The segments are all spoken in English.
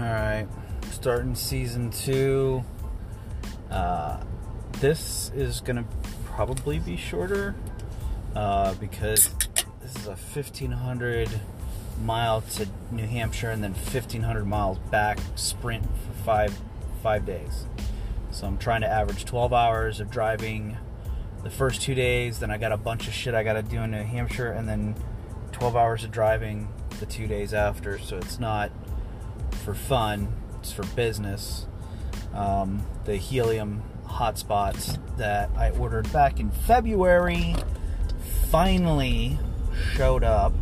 All right, starting season two. Uh, this is gonna probably be shorter uh, because this is a 1500 mile to New Hampshire and then 1500 miles back sprint for five five days. So I'm trying to average 12 hours of driving the first two days. Then I got a bunch of shit I got to do in New Hampshire, and then 12 hours of driving the two days after. So it's not for fun, it's for business. Um, the helium hotspots that I ordered back in February finally showed up.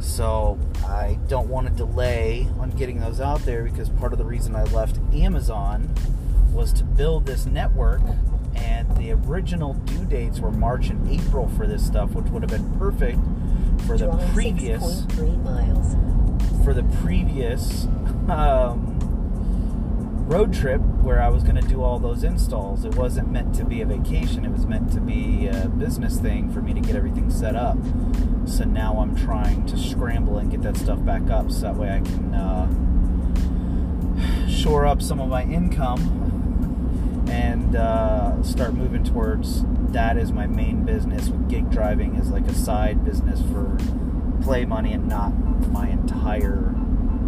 So I don't want to delay on getting those out there because part of the reason I left Amazon was to build this network and the original due dates were March and April for this stuff, which would have been perfect for the previous 6.3 miles. For the previous um, road trip where I was going to do all those installs. It wasn't meant to be a vacation, it was meant to be a business thing for me to get everything set up. So now I'm trying to scramble and get that stuff back up so that way I can uh, shore up some of my income and uh, start moving towards that as my main business with gig driving as like a side business for play money and not my entire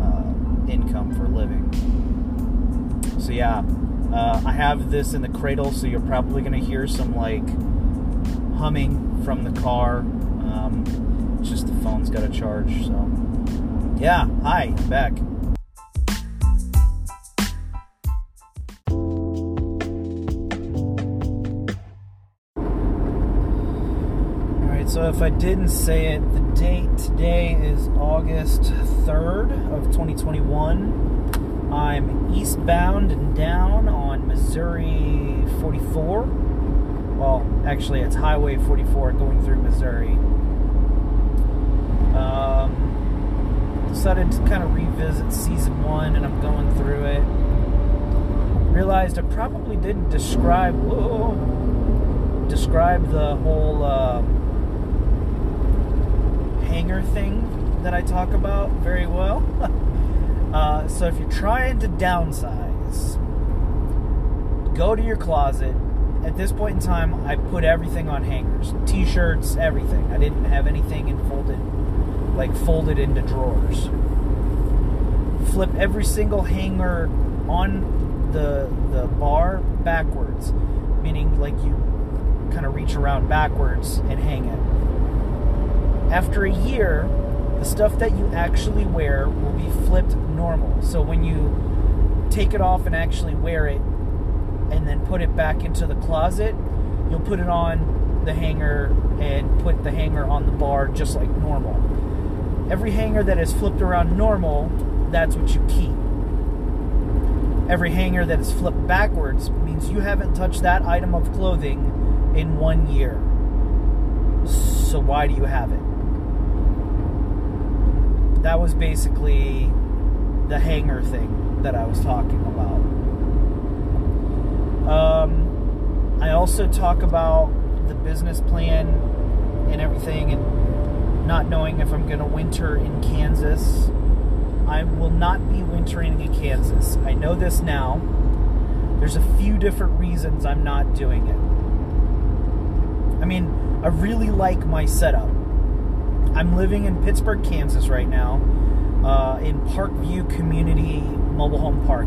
uh, income for living. So yeah, uh, I have this in the cradle, so you're probably gonna hear some like humming from the car. Um, it's just the phone's got a charge. So yeah, hi, back. If I didn't say it, the date today is August 3rd of 2021. I'm eastbound and down on Missouri 44. Well, actually, it's Highway 44 going through Missouri. Um, decided to kind of revisit season one, and I'm going through it. Realized I probably didn't describe whoa, describe the whole uh, hanger thing that I talk about very well. Uh, so if you're trying to downsize, go to your closet. At this point in time, I put everything on hangers, t-shirts, everything. I didn't have anything in folded, like folded into drawers. Flip every single hanger on the the bar backwards, meaning like you kind of reach around backwards and hang it. After a year, the stuff that you actually wear will be flipped normal. So when you take it off and actually wear it and then put it back into the closet, you'll put it on the hanger and put the hanger on the bar just like normal. Every hanger that is flipped around normal, that's what you keep. Every hanger that is flipped backwards means you haven't touched that item of clothing in one year. So why do you have it? That was basically the hanger thing that I was talking about. Um, I also talk about the business plan and everything, and not knowing if I'm going to winter in Kansas. I will not be wintering in Kansas. I know this now. There's a few different reasons I'm not doing it. I mean, I really like my setup. I'm living in Pittsburg, Kansas right now, uh, in Parkview Community Mobile Home Park.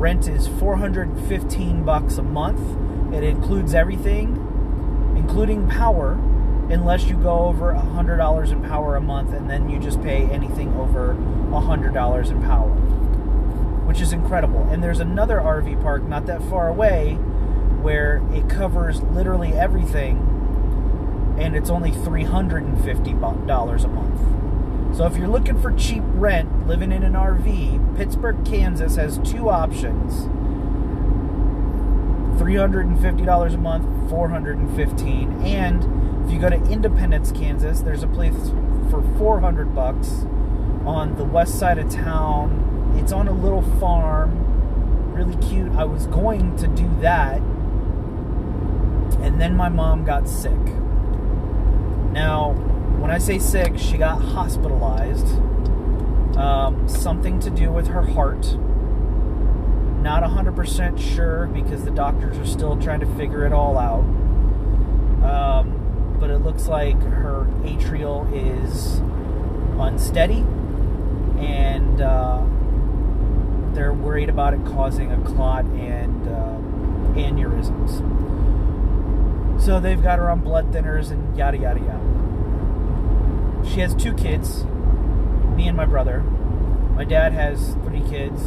Rent is 415 bucks a month. It includes everything, including power, unless you go over $100 in power a month, and then you just pay anything over $100 in power, which is incredible. And there's another RV park not that far away where it covers literally everything and it's only $350 a month. So if you're looking for cheap rent living in an RV, Pittsburg, Kansas has two options. $350 a month, 415 and if you go to Independence, Kansas, there's a place for 400 bucks on the west side of town. It's on a little farm, really cute. I was going to do that and then my mom got sick. Now, when I say sick, she got hospitalized Um, something to do with her heart. Not 100% sure because the doctors are still trying to figure it all out. Um, but it looks like her atrial is unsteady and uh, they're worried about it causing a clot and uh, aneurysms. So they've got her on blood thinners and yada yada yada. She has two kids, me and my brother. My dad has three kids,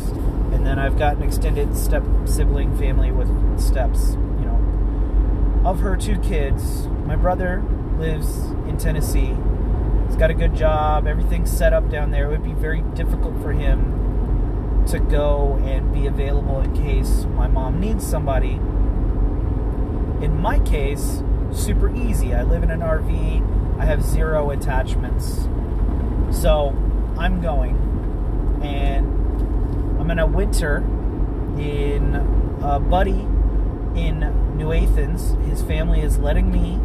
and then I've got an extended step sibling family with steps, you know. Of her two kids, my brother lives in Tennessee. He's got a good job, everything's set up down there. It would be very difficult for him to go and be available in case my mom needs somebody. In my case, super easy. I live in an RV, I have zero attachments. So I'm going and I'm gonna winter in a buddy in New Athens. His family is letting me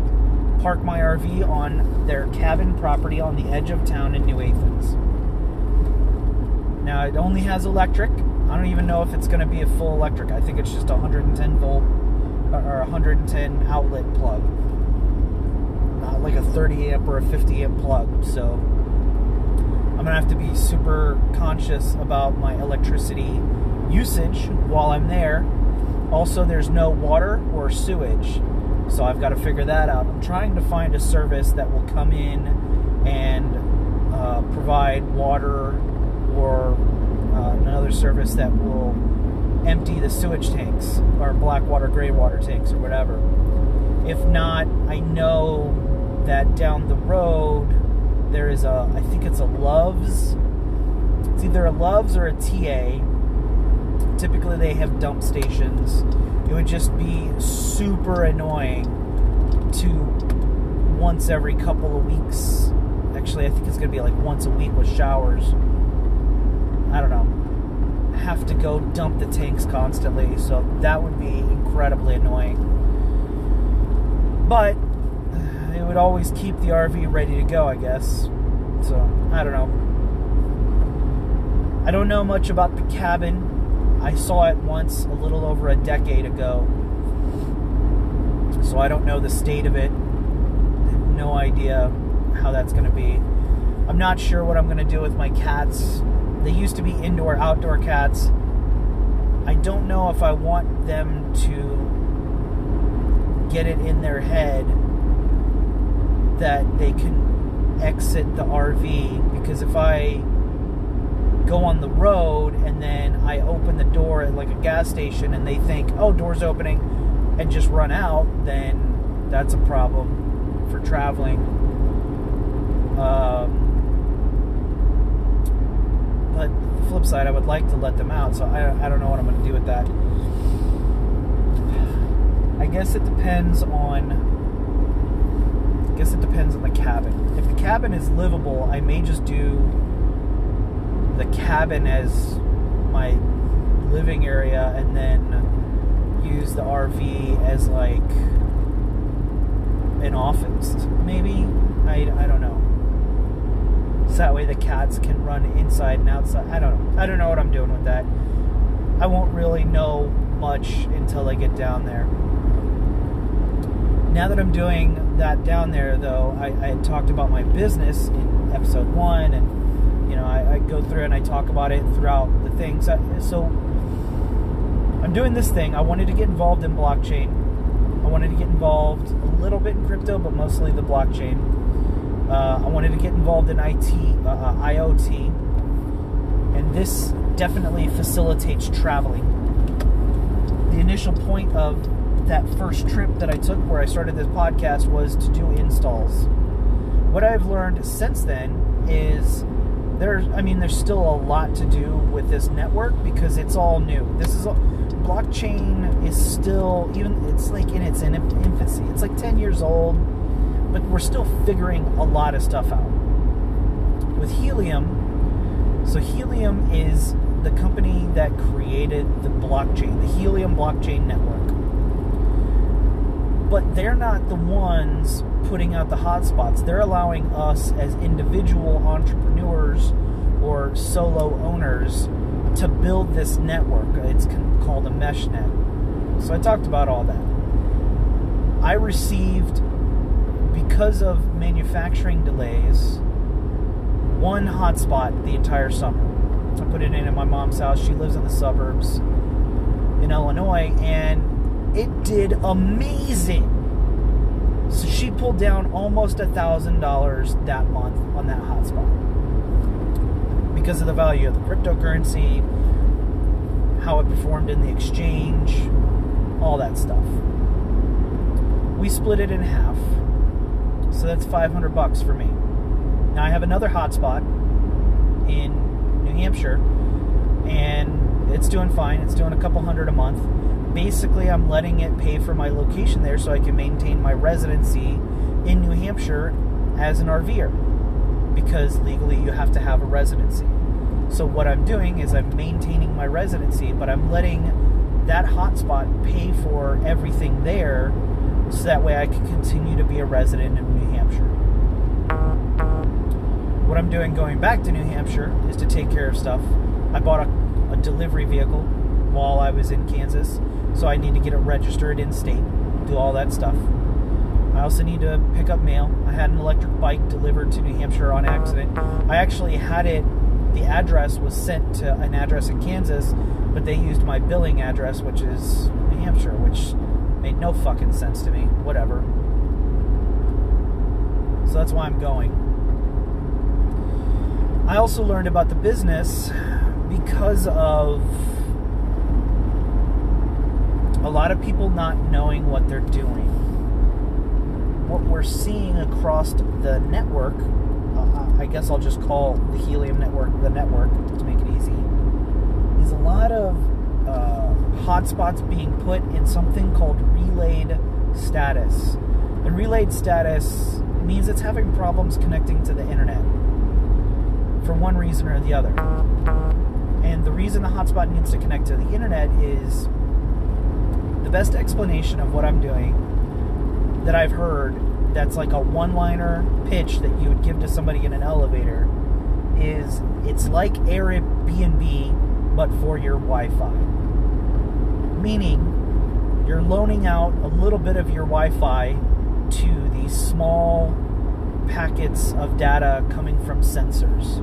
park my RV on their cabin property on the edge of town in New Athens. Now it only has electric. I don't even know if it's going to be a full electric. I think it's just 110 volt or 110 outlet plug, not like a 30 amp or a 50 amp plug. So I'm gonna have to be super conscious about my electricity usage while I'm there. Also, there's no water or sewage, so I've got to figure that out. I'm trying to find a service that will come in and uh, provide water or uh, another service that will empty the sewage tanks or black water, gray water tanks or whatever. If not, I know that down the road there is a, I think it's a Love's. It's either a Love's or a TA. Typically, they have dump stations. It would just be super annoying to once every couple of weeks. Actually, I think it's going to be like once a week with showers. I don't know. Have to go dump the tanks constantly, so that would be incredibly annoying. But uh, it would always keep the RV ready to go, I guess. So, I don't know. I don't know much about the cabin. I saw it once a little over a decade ago. So I don't know the state of it. No idea how that's going to be. I'm not sure what I'm going to do with my cats. They used to be indoor outdoor cats. I don't know if I want them to get it in their head that they can exit the RV because if I go on the road and then I open the door at like a gas station and they think, oh, door's opening and just run out, then that's a problem for traveling. Um, the flip side, I would like to let them out, so I, I don't know what I'm going to do with that. I guess it depends on I guess it depends on the cabin. If the cabin is livable, I may just do the cabin as my living area and then use the RV as like an office, maybe. I, I don't know. So that way the cats can run inside and outside. I don't know. I don't know what I'm doing with that. I won't really know much until I get down there. Now that I'm doing that down there, though, I, I had talked about my business in episode one, and you know, I, I go through and I talk about it throughout the things. So I'm doing this thing. I wanted to get involved in blockchain. I wanted to get involved a little bit in crypto, but mostly the blockchain. Uh, I wanted to get involved in IT, uh, uh IoT, and this definitely facilitates traveling. The initial point of that first trip that I took where I started this podcast was to do installs. What I've learned since then is there's I mean there's still a lot to do with this network because it's all new. This is a, blockchain is still even it's like in its infancy. It's like 10 years old, but we're still figuring a lot of stuff out. With Helium, so Helium is the company that created the blockchain, the Helium blockchain network but they're not the ones putting out the hotspots. They're allowing us as individual entrepreneurs or solo owners to build this network. It's called a mesh net. So I talked about all that. I received, because of manufacturing delays, one hotspot the entire summer. I put it in at my mom's house. She lives in the suburbs in Illinois, and it did amazing. So she pulled down almost a thousand dollars that month on that hotspot because of the value of the cryptocurrency, how it performed in the exchange, all that stuff. We split it in half, so that's 500 bucks for me. Now I have another hotspot in New Hampshire, and it's doing fine. It's doing a couple hundred a month. Basically, I'm letting it pay for my location there so I can maintain my residency in New Hampshire as an RVer because legally you have to have a residency. So what I'm doing is I'm maintaining my residency, but I'm letting that hotspot pay for everything there so that way I can continue to be a resident in New Hampshire. What I'm doing going back to New Hampshire is to take care of stuff. I bought a, a delivery vehicle while I was in Kansas, so I need to get it registered in state, do all that stuff. I also need to pick up mail. I had an electric bike delivered to New Hampshire on accident. I actually had it, the address was sent to an address in Kansas, but they used my billing address, which is New Hampshire, which made no fucking sense to me. Whatever. So that's why I'm going. I also learned about the business because of a lot of people not knowing what they're doing what we're seeing across the network, uh, I guess I'll just call the Helium network the network to make it easy, is a lot of uh, hotspots being put in something called relayed status. And relayed status means it's having problems connecting to the internet for one reason or the other. And the reason the hotspot needs to connect to the internet is the best explanation of what I'm doing that I've heard that's like a one liner pitch that you would give to somebody in an elevator is it's like Airbnb but for your Wi Fi. Meaning you're loaning out a little bit of your Wi Fi to these small packets of data coming from sensors,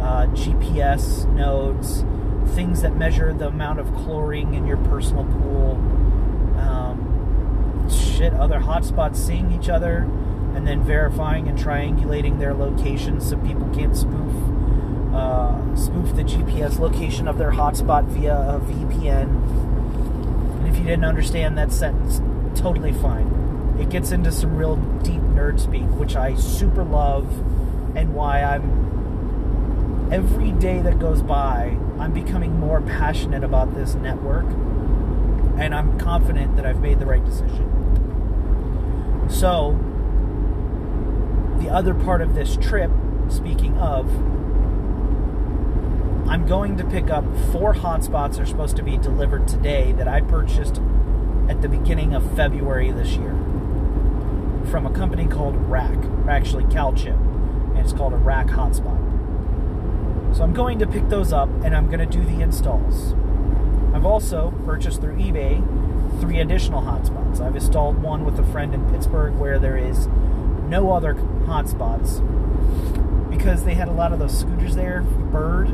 uh, GPS nodes, things that measure the amount of chlorine in your personal pool shit, other hotspots seeing each other and then verifying and triangulating their locations so people can't spoof uh, spoof the GPS location of their hotspot via a VPN. You didn't understand that sentence, totally fine. It gets into some real deep nerd speak, which I super love, and why I'm every day that goes by, I'm becoming more passionate about this network, and I'm confident that I've made the right decision. So, the other part of this trip, speaking of, I'm going to pick up four hotspots that are supposed to be delivered today that I purchased at the beginning of February this year from a company called RAK, or actually CalChip, and it's called a RAK hotspot. So I'm going to pick those up and I'm going to do the installs. I've also purchased through eBay three additional hotspots. I've installed one with a friend in Pittsburg where there is no other hotspots because they had a lot of those scooters there, Bird,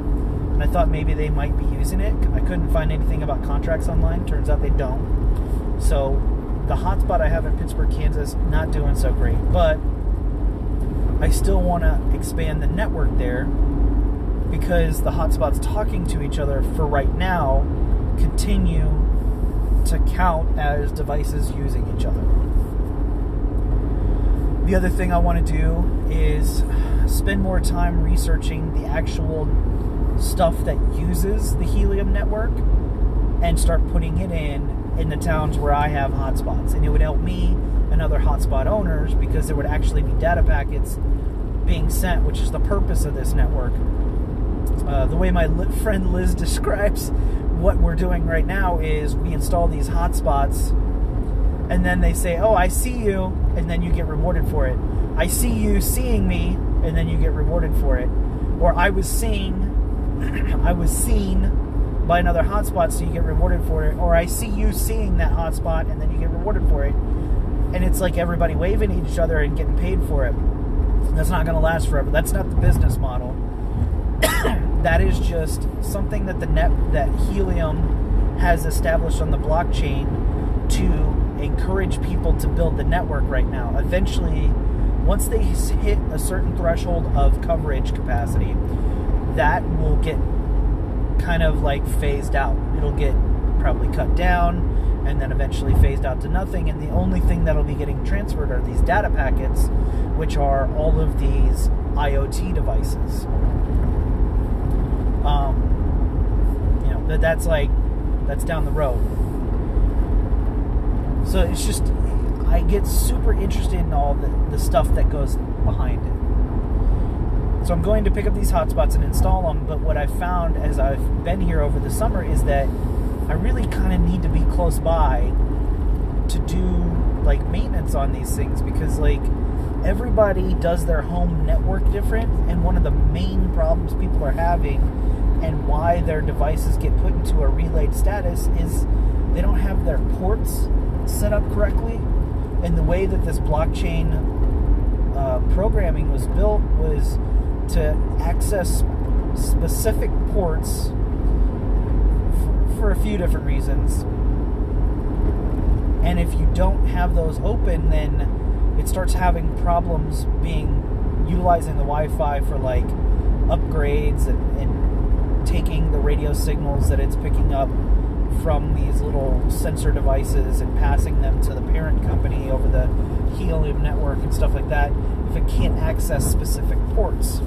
and I thought maybe they might be using it. I couldn't find anything about contracts online. Turns out they don't. So the hotspot I have in Pittsburg, Kansas, not doing so great, but I still want to expand the network there because the hotspots talking to each other for right now continue to count as devices using each other. The other thing I want to do is spend more time researching the actual stuff that uses the Helium network and start putting it in in the towns where I have hotspots. And it would help me and other hotspot owners because there would actually be data packets being sent, which is the purpose of this network. Uh, the way my friend Liz describes what we're doing right now is we install these hotspots and then they say, Oh, I see you, and then you get rewarded for it. I see you seeing me, and then you get rewarded for it. or I was seeing, I was seen by another hotspot, so you get rewarded for it, or I see you seeing that hotspot and then you get rewarded for it, and it's like everybody waving at each other and getting paid for it. That's not going to last forever. That's not the business model. that is just something that the net that Helium has established on the blockchain to encourage people to build the network right now. Eventually, once they hit a certain threshold of coverage capacity, that will get kind of like phased out. It'll get probably cut down and then eventually phased out to nothing. And the only thing that'll be getting transferred are these data packets, which are all of these IoT devices. Um, you know, that that's like that's down the road. So it's just I get super interested in all the, the stuff that goes behind it. So I'm going to pick up these hotspots and install them, but what I've found as I've been here over the summer is that I really kind of need to be close by to do like maintenance on these things because like everybody does their home network different and one of the main problems people are having and why their devices get put into a relayed status is they don't have their ports set up correctly and the way that this blockchain uh, programming was built was to access specific ports for a few different reasons. And if you don't have those open, then it starts having problems being utilizing the Wi-Fi for like upgrades and, and taking the radio signals that it's picking up from these little sensor devices and passing them to the parent company over the Helium network and stuff like that if it can't access specific ports.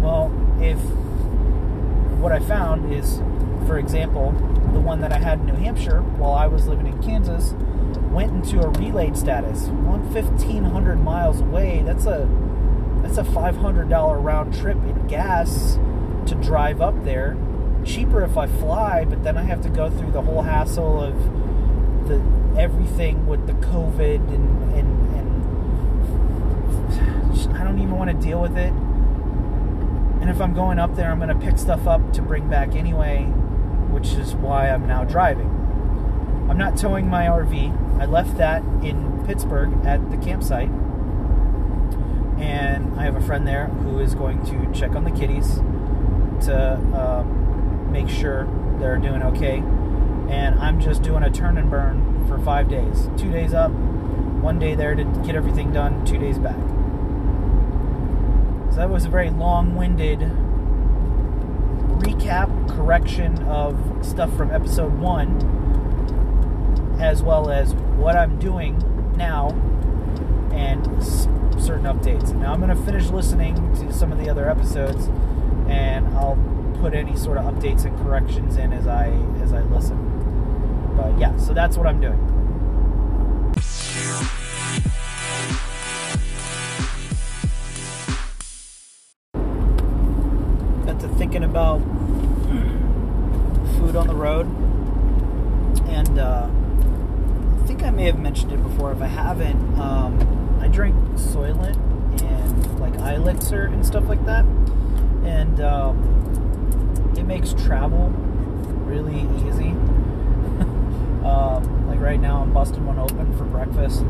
Well, if what I found is for example, the one that I had in New Hampshire while I was living in Kansas went into a relayed status. One fifteen hundred miles away. That's a that's a five hundred dollar round trip in gas to drive up there. Cheaper if I fly, but then I have to go through the whole hassle of the everything with the COVID and and, and I don't even want to deal with it. And if I'm going up there, I'm going to pick stuff up to bring back anyway which is why I'm now driving. I'm not towing my RV. I left that in Pittsburg at the campsite. And I have a friend there who is going to check on the kitties to um, make sure they're doing okay. And I'm just doing a turn and burn for five days. Two days up, one day there to get everything done, two days back. So that was a very long winded recap, correction of stuff from episode one, as well as what I'm doing now and s- certain updates. Now I'm going to finish listening to some of the other episodes, and I'll put any sort of updates and corrections in as I as I listen. But yeah, so that's what I'm doing. On the road, and uh, I think I may have mentioned it before. If I haven't, um, I drink Soylent and like Elixir and stuff like that, and um, it makes travel really easy. um, like right now, I'm busting one open for breakfast.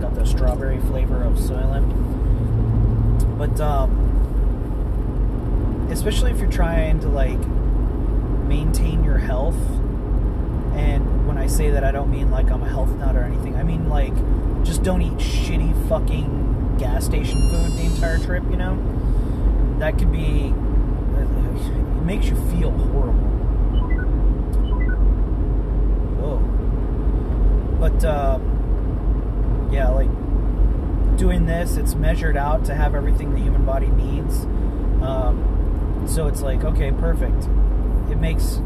Got the strawberry flavor of Soylent, but um, especially if you're trying to like maintain your health. And when I say that, I don't mean like I'm a health nut or anything. I mean like just don't eat shitty fucking gas station food the entire trip. You know, that could be. It makes you feel horrible. Whoa. But uh, yeah, like doing this, it's measured out to have everything the human body needs. Um, so it's like, okay, perfect. It makes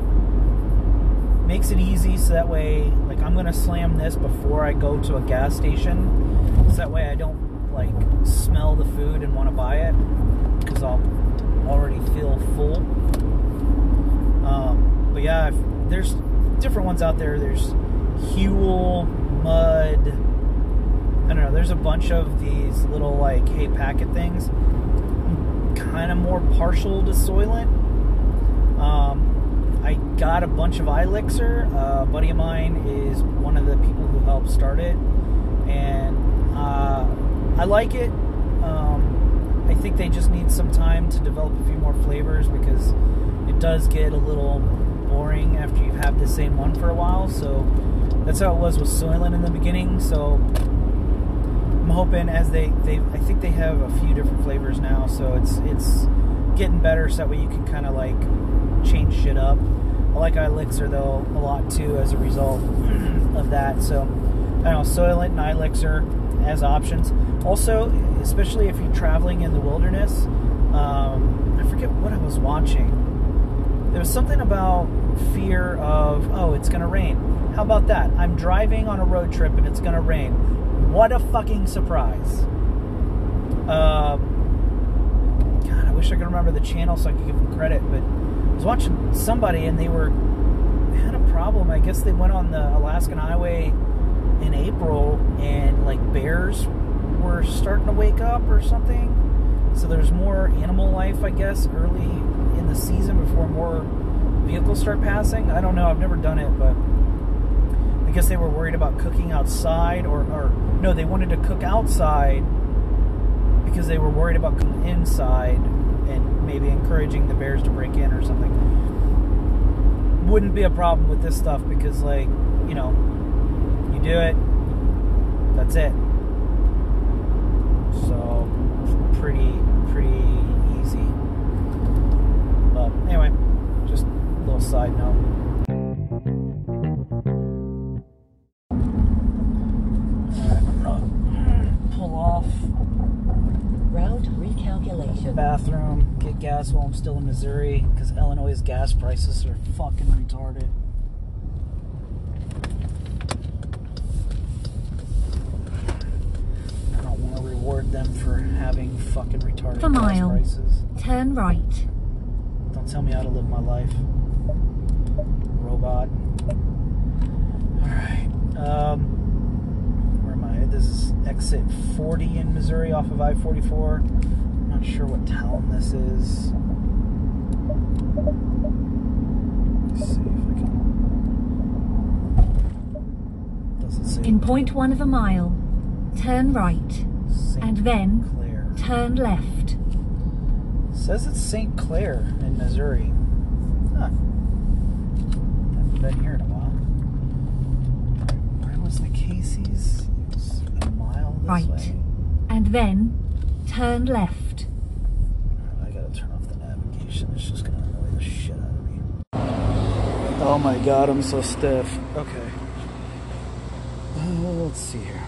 makes it easy so that way like I'm gonna slam this before I go to a gas station. So that way I don't like smell the food and want to buy it because I'll already feel full. Um, but yeah, if, there's different ones out there. There's Huel, Mud. I don't know. There's a bunch of these little like hey packet things kind of more partial to Soylent. Um, I got a bunch of iLixir. Uh, a buddy of mine is one of the people who helped start it, and uh, I like it. Um, I think they just need some time to develop a few more flavors because it does get a little boring after you've had the same one for a while. So that's how it was with Soylent in the beginning. So I'm hoping as they, they I think they have a few different flavors now, so it's it's getting better so that way you can kind of like change shit up. I like iLixir though a lot too as a result of that. So I don't know, Soylent and iLixir as options. Also, especially if you're traveling in the wilderness, um, I forget what I was watching. There was something about fear of oh it's gonna rain. How about that? I'm driving on a road trip and it's gonna rain. What a fucking surprise. Uh, God, I wish I could remember the channel so I could give them credit, but was watching somebody and they were had a problem. I guess they went on the Alaskan Highway in April and like bears were starting to wake up or something. So there's more animal life, I guess, early in the season before more vehicles start passing. I don't know. I've never done it, but I guess they were worried about cooking outside, or, or no, they wanted to cook outside because they were worried about cooking inside maybe encouraging the bears to break in or something. Wouldn't be a problem with this stuff because, like, you know, you do it, that's it. So, pretty, pretty easy. But anyway, just a little side note. Alright, pull off Route recalculation. bathroom, gas while I'm still in Missouri because Illinois' gas prices are fucking retarded. I don't want to reward them for having fucking retarded For gas mile. prices. Turn right. Don't tell me how to live my life. Robot. Alright. Um, where am I? This is exit 40 in Missouri off of I 44. Not sure what town this is. Let's see if I can. Doesn't say. In point one of a mile, turn right. St. and then-. Turn left. Says it's St. Clair in Missouri. Huh. Haven't been here in a while. Where was the Casey's? It was a mile this Right. way. And then turn left. I gotta turn off the navigation. It's just gonna annoy the shit out of me. Oh my god, I'm so stiff. Okay. Uh, let's see here.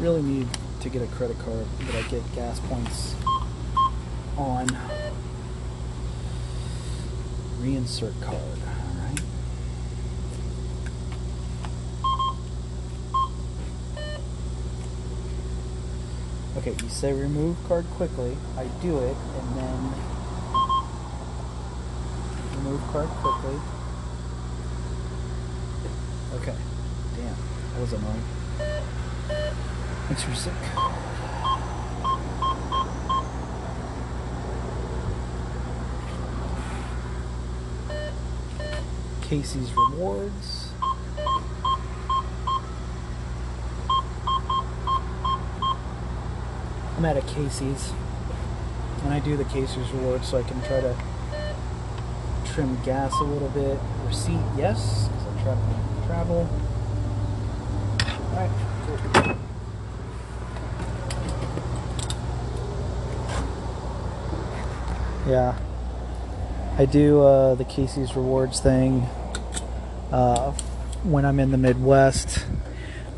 Really need to get a credit card that I get gas points on. Reinsert card. Alright. Okay, you say remove card quickly. I do it, and then remove card quickly. Okay. Damn, that was annoying. Thanks for sick. Casey's rewards. I'm at a Casey's, and I do the Casey's rewards so I can try to trim gas a little bit. Receipt, yes, because I tra- travel. All right, cool. Yeah, I do uh, the Casey's rewards thing uh, when I'm in the Midwest.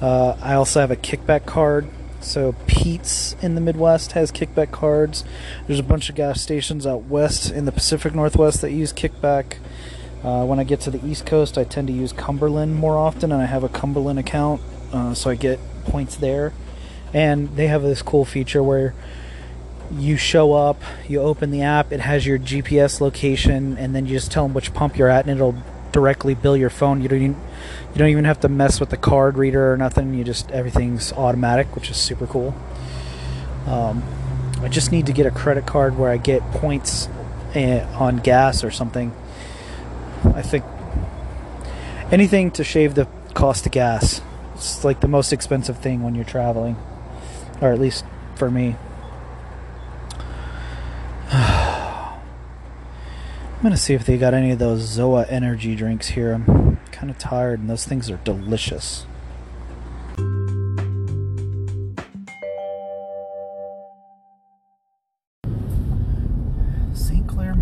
Uh, I also have a kickback card. So Pete's in the Midwest has kickback cards. There's a bunch of gas stations out west in the Pacific Northwest that use kickback. Uh, when I get to the East Coast, I tend to use Cumberland more often, and I have a Cumberland account, uh, so I get points there. And they have this cool feature where you show up, you open the app, it has your GPS location, and then you just tell them which pump you're at, and it'll directly bill your phone. You don't even, you don't even have to mess with the card reader or nothing. You just everything's automatic, which is super cool. Um, I just need to get a credit card where I get points eh, on gas or something. I think anything to shave the cost of gas. It's like the most expensive thing when you're traveling, or at least for me. I'm gonna see if they got any of those Zoa energy drinks here. I'm kind of tired, and those things are delicious.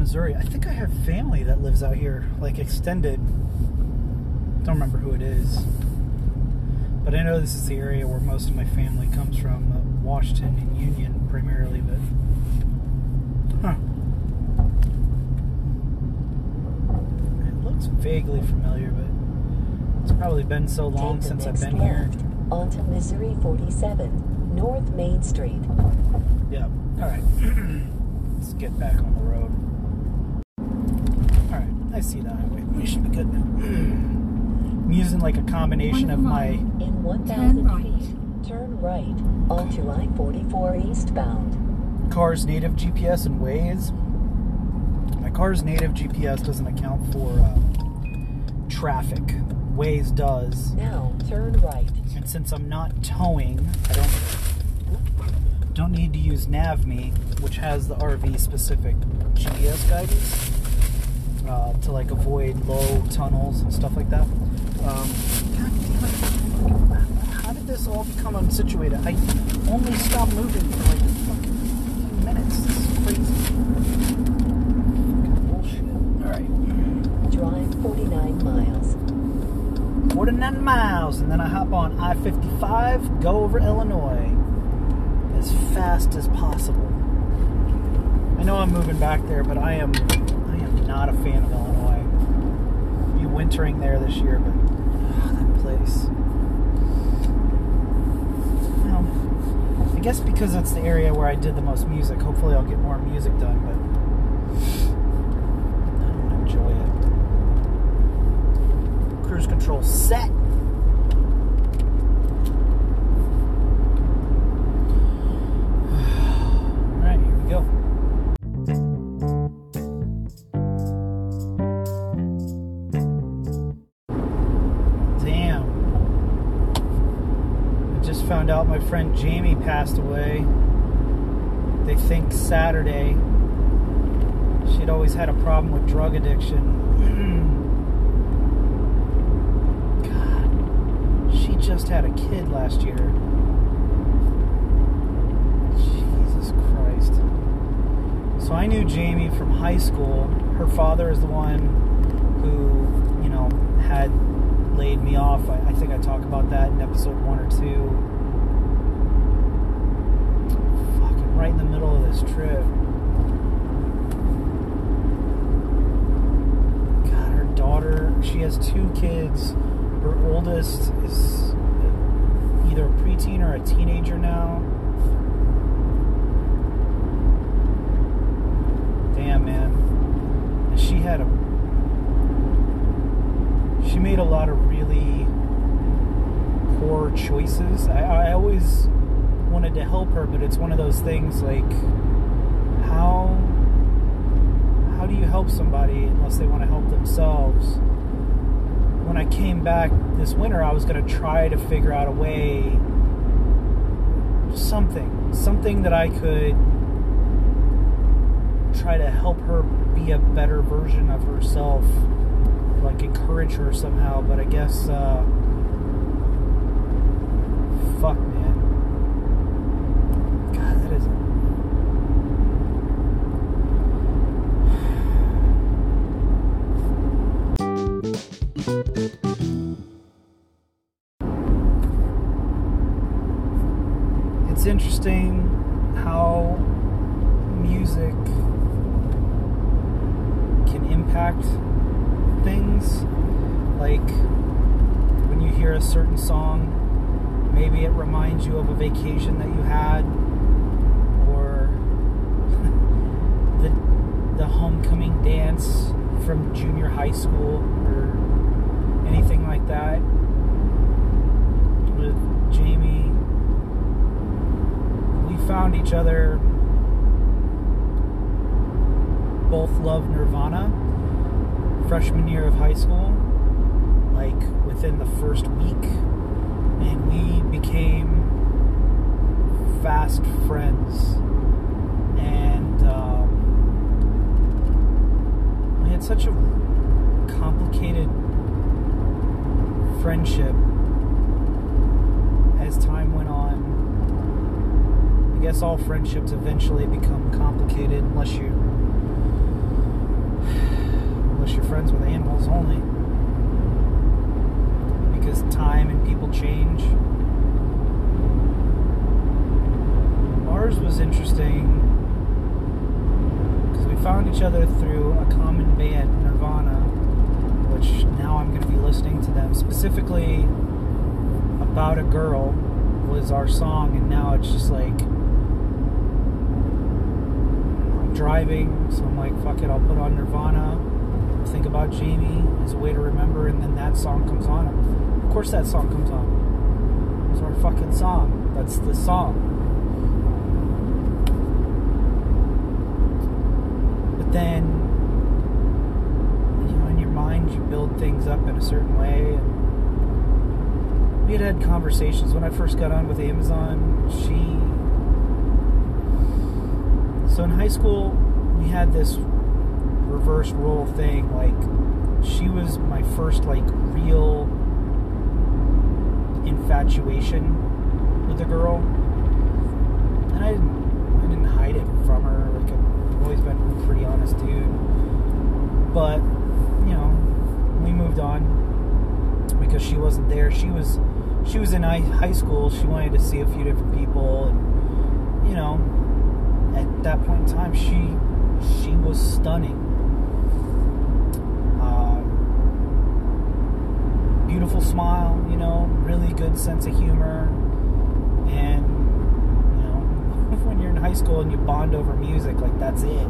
Missouri. I think I have family that lives out here, like extended. Don't remember who it is. But I know this is the area where most of my family comes from, uh, Washington and Union primarily, but. Huh. It looks vaguely familiar, but it's probably been so long since I've been here. onto Missouri 47, North Main Street. Yeah. All right. Let's get back on the road. All right. I see the highway. We should be good now. I'm using like a combination of my. In 1,000 right. feet, turn right onto I-44 eastbound. car's native GPS and Waze. My car's native GPS doesn't account for uh, traffic. Waze does. Now turn right. And since I'm not towing, I don't don't need to use NavMe, which has the RV specific GPS guidance uh, to like avoid low tunnels and stuff like that. Um, God! How did this all become unsituated? I only stopped moving for like a fucking few minutes. This is crazy. Bullshit. All right. Drive 49 miles. 49 miles, and then I hop on I 55, go over Illinois as fast as possible. I know I'm moving back there, but I am not a fan of Illinois. Be wintering there this year, but ah, that place. Well, I guess because it's the area where I did the most music, hopefully I'll get more music done, but I don't enjoy it. Cruise control set. All right, here we go. My friend Jamie passed away. They think Saturday. She'd always had a problem with drug addiction. God, she just had a kid last year. Jesus Christ. So I knew Jamie from high school. Her father is the one who, you know, had laid me off. I, I think I talk about that in episode one or two. Fucking right in the middle of this trip. God, her daughter, she has two kids. Her oldest is either a preteen or a teenager now. Damn, man. And she had a. She made a lot of really poor choices. I, I always wanted to help her, but it's one of those things like, how how do you help somebody unless they want to help themselves? When I came back this winter, I was going to try to figure out a way, something, something that I could try to help her be a better version of herself, like encourage her somehow. But I guess, uh, high school, or anything like that. With Jamie, we found each other both loved Nirvana freshman year of high school, like within the first week, and we became fast friends. And um, we had such a complicated friendship as time went on. I guess all friendships eventually become complicated unless you unless you're friends with animals only. Because time and people change. Ours was interesting because we found each other through a common band, which now I'm going to be listening to them. Specifically, About a Girl was our song, and now it's just like I'm driving, so I'm like, fuck it, I'll put on Nirvana, think about Jamie as a way to remember, and then that song comes on. Of course, that song comes on. It's our fucking song. That's the song. But then, you build things up in a certain way. And we had had conversations when I first got on with Amazon. She, so in high school, we had this reverse role thing. Like, she was my first like real infatuation with a girl, and I didn't, I didn't hide it from her. Like, I've always been a pretty honest dude. But on because she wasn't there. She was, she was in high high school. She wanted to see a few different people, and you know, at that point in time, she she was stunning. Uh, beautiful smile, you know, really good sense of humor, and you know, when you're in high school and you bond over music, like that's it.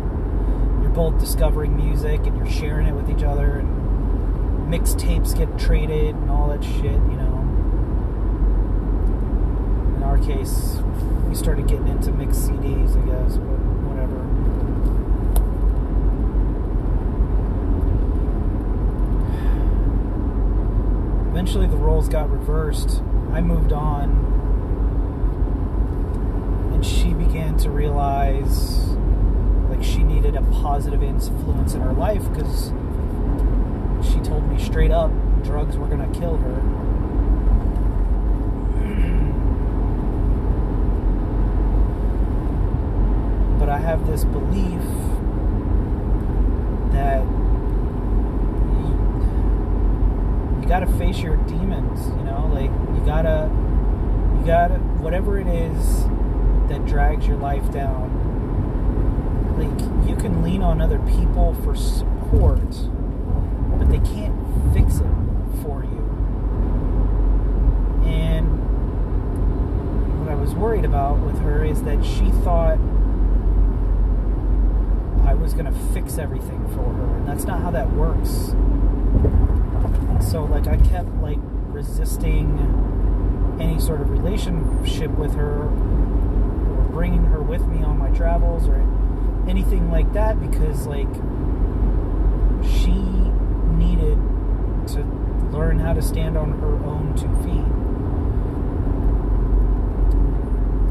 You're both discovering music and you're sharing it with each other, and mixtapes get traded and all that shit, you know. In our case, we started getting into mixed CDs, I guess, but whatever. Eventually, the roles got reversed. I moved on, and she began to realize like she needed a positive influence in her life because she told me straight up drugs were gonna kill her. but I have this belief that you, you gotta face your demons, you know, like you gotta, you gotta, whatever it is that drags your life down, like you can lean on other people for support, but they can't fix it for you. And what I was worried about with her is that she thought I was going to fix everything for her, and that's not how that works. So, like, I kept like resisting any sort of relationship with her, or bringing her with me on my travels, or anything like that, because like she needed to learn how to stand on her own two feet.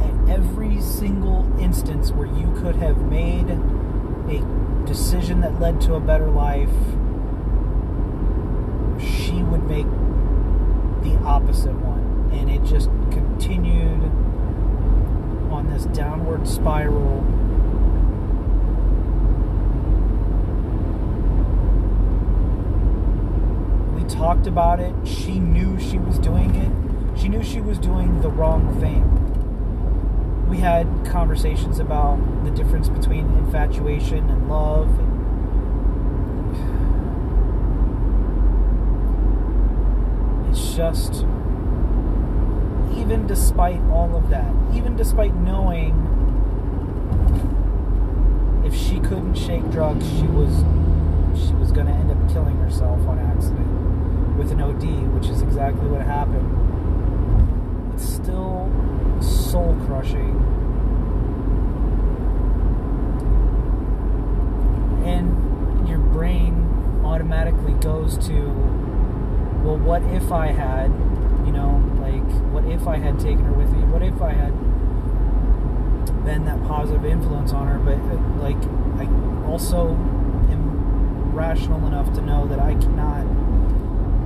At every single instance where you could have made a decision that led to a better life, she would make the opposite one. And it just continued on this downward spiral. We talked about it. She knew she was doing it. She knew she was doing the wrong thing we had conversations about the difference between infatuation and love. And it's just, even despite all of that, even despite knowing if she couldn't shake drugs, she was she was going to end up killing herself on accident with an OD, which is exactly what happened. It's still soul crushing. And your brain automatically goes to, well, what if I had, you know, like, what if I had taken her with me? What if I had been that positive influence on her? But, uh, like, I also am rational enough to know that I cannot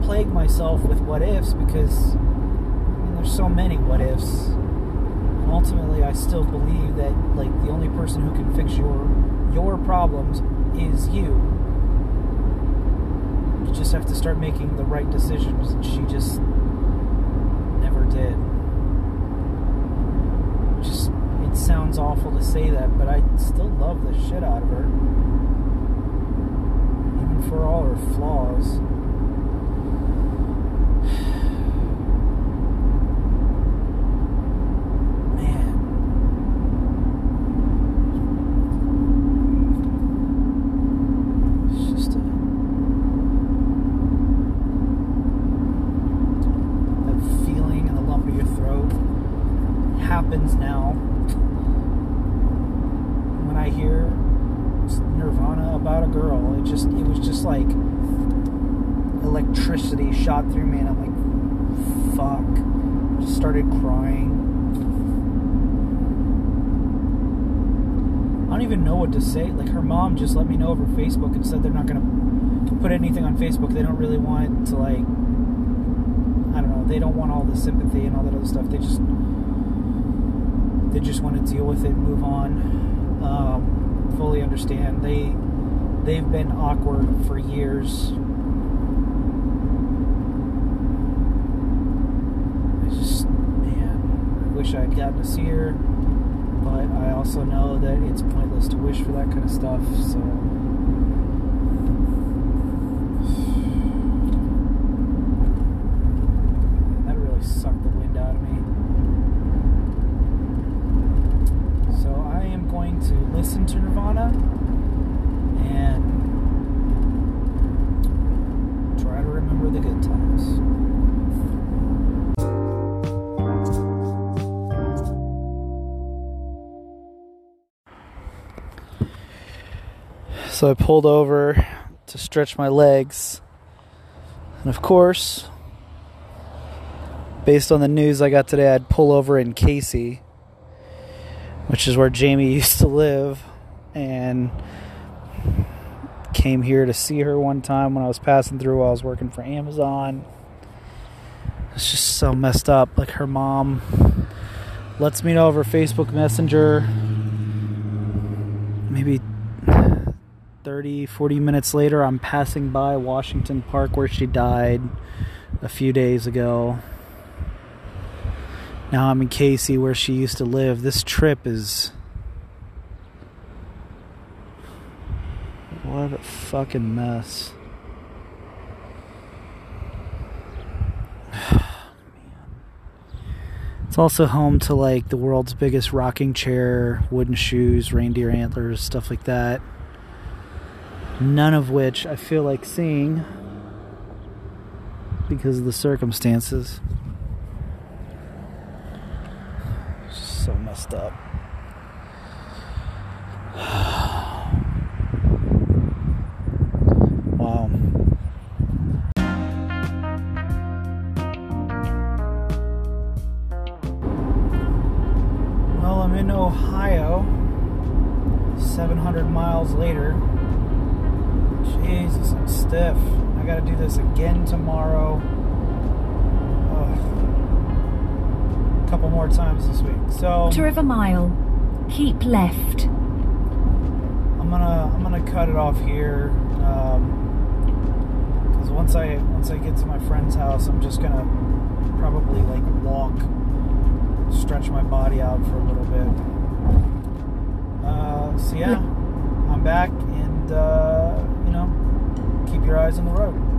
plague myself with what ifs because I mean, there's so many what ifs. And ultimately, I still believe that, like, the only person who can fix your your problems is you. You just have to start making the right decisions, and she just never did. Just, it sounds awful to say that, but I still love the shit out of her. Even for all her flaws. Man. It's just a that feeling in the lump of your throat happens now when I hear Nirvana about a girl. It just it was just like electricity shot through me and I'm like fuck. Just started crying. I don't even know what to say. Like her mom just let me know over Facebook and said they're not gonna put anything on Facebook. They don't really want to like I don't know, they don't want all the sympathy and all that other stuff. They just they just want to deal with it move on. Um, fully understand. They they've been awkward for years. I just man, I wish I had gotten to see her, I also know that it's pointless to wish for that kind of stuff. So. That really sucked the wind out of me. So I am going to listen to Nirvana and So I pulled over to stretch my legs. And of course, based on the news I got today, I'd pull over in Casey, which is where Jamie used to live, and came here to see her one time when I was passing through while I was working for Amazon. It's just so messed up. Like her mom lets me know over Facebook Messenger maybe 30, 40 minutes later, I'm passing by Washington Park where she died a few days ago. Now I'm in Casey where she used to live. This trip is. What a fucking mess. It's also home to like the world's biggest rocking chair, wooden shoes, reindeer antlers, stuff like that. None of which I feel like seeing because of the circumstances. So messed up. So Quarter of a mile. Keep left. I'm gonna I'm gonna cut it off here. Because once I once I get to my friend's house, I'm just gonna probably like walk, stretch my body out for a little bit. Uh, so yeah, I'm back, and uh, you know, keep your eyes on the road.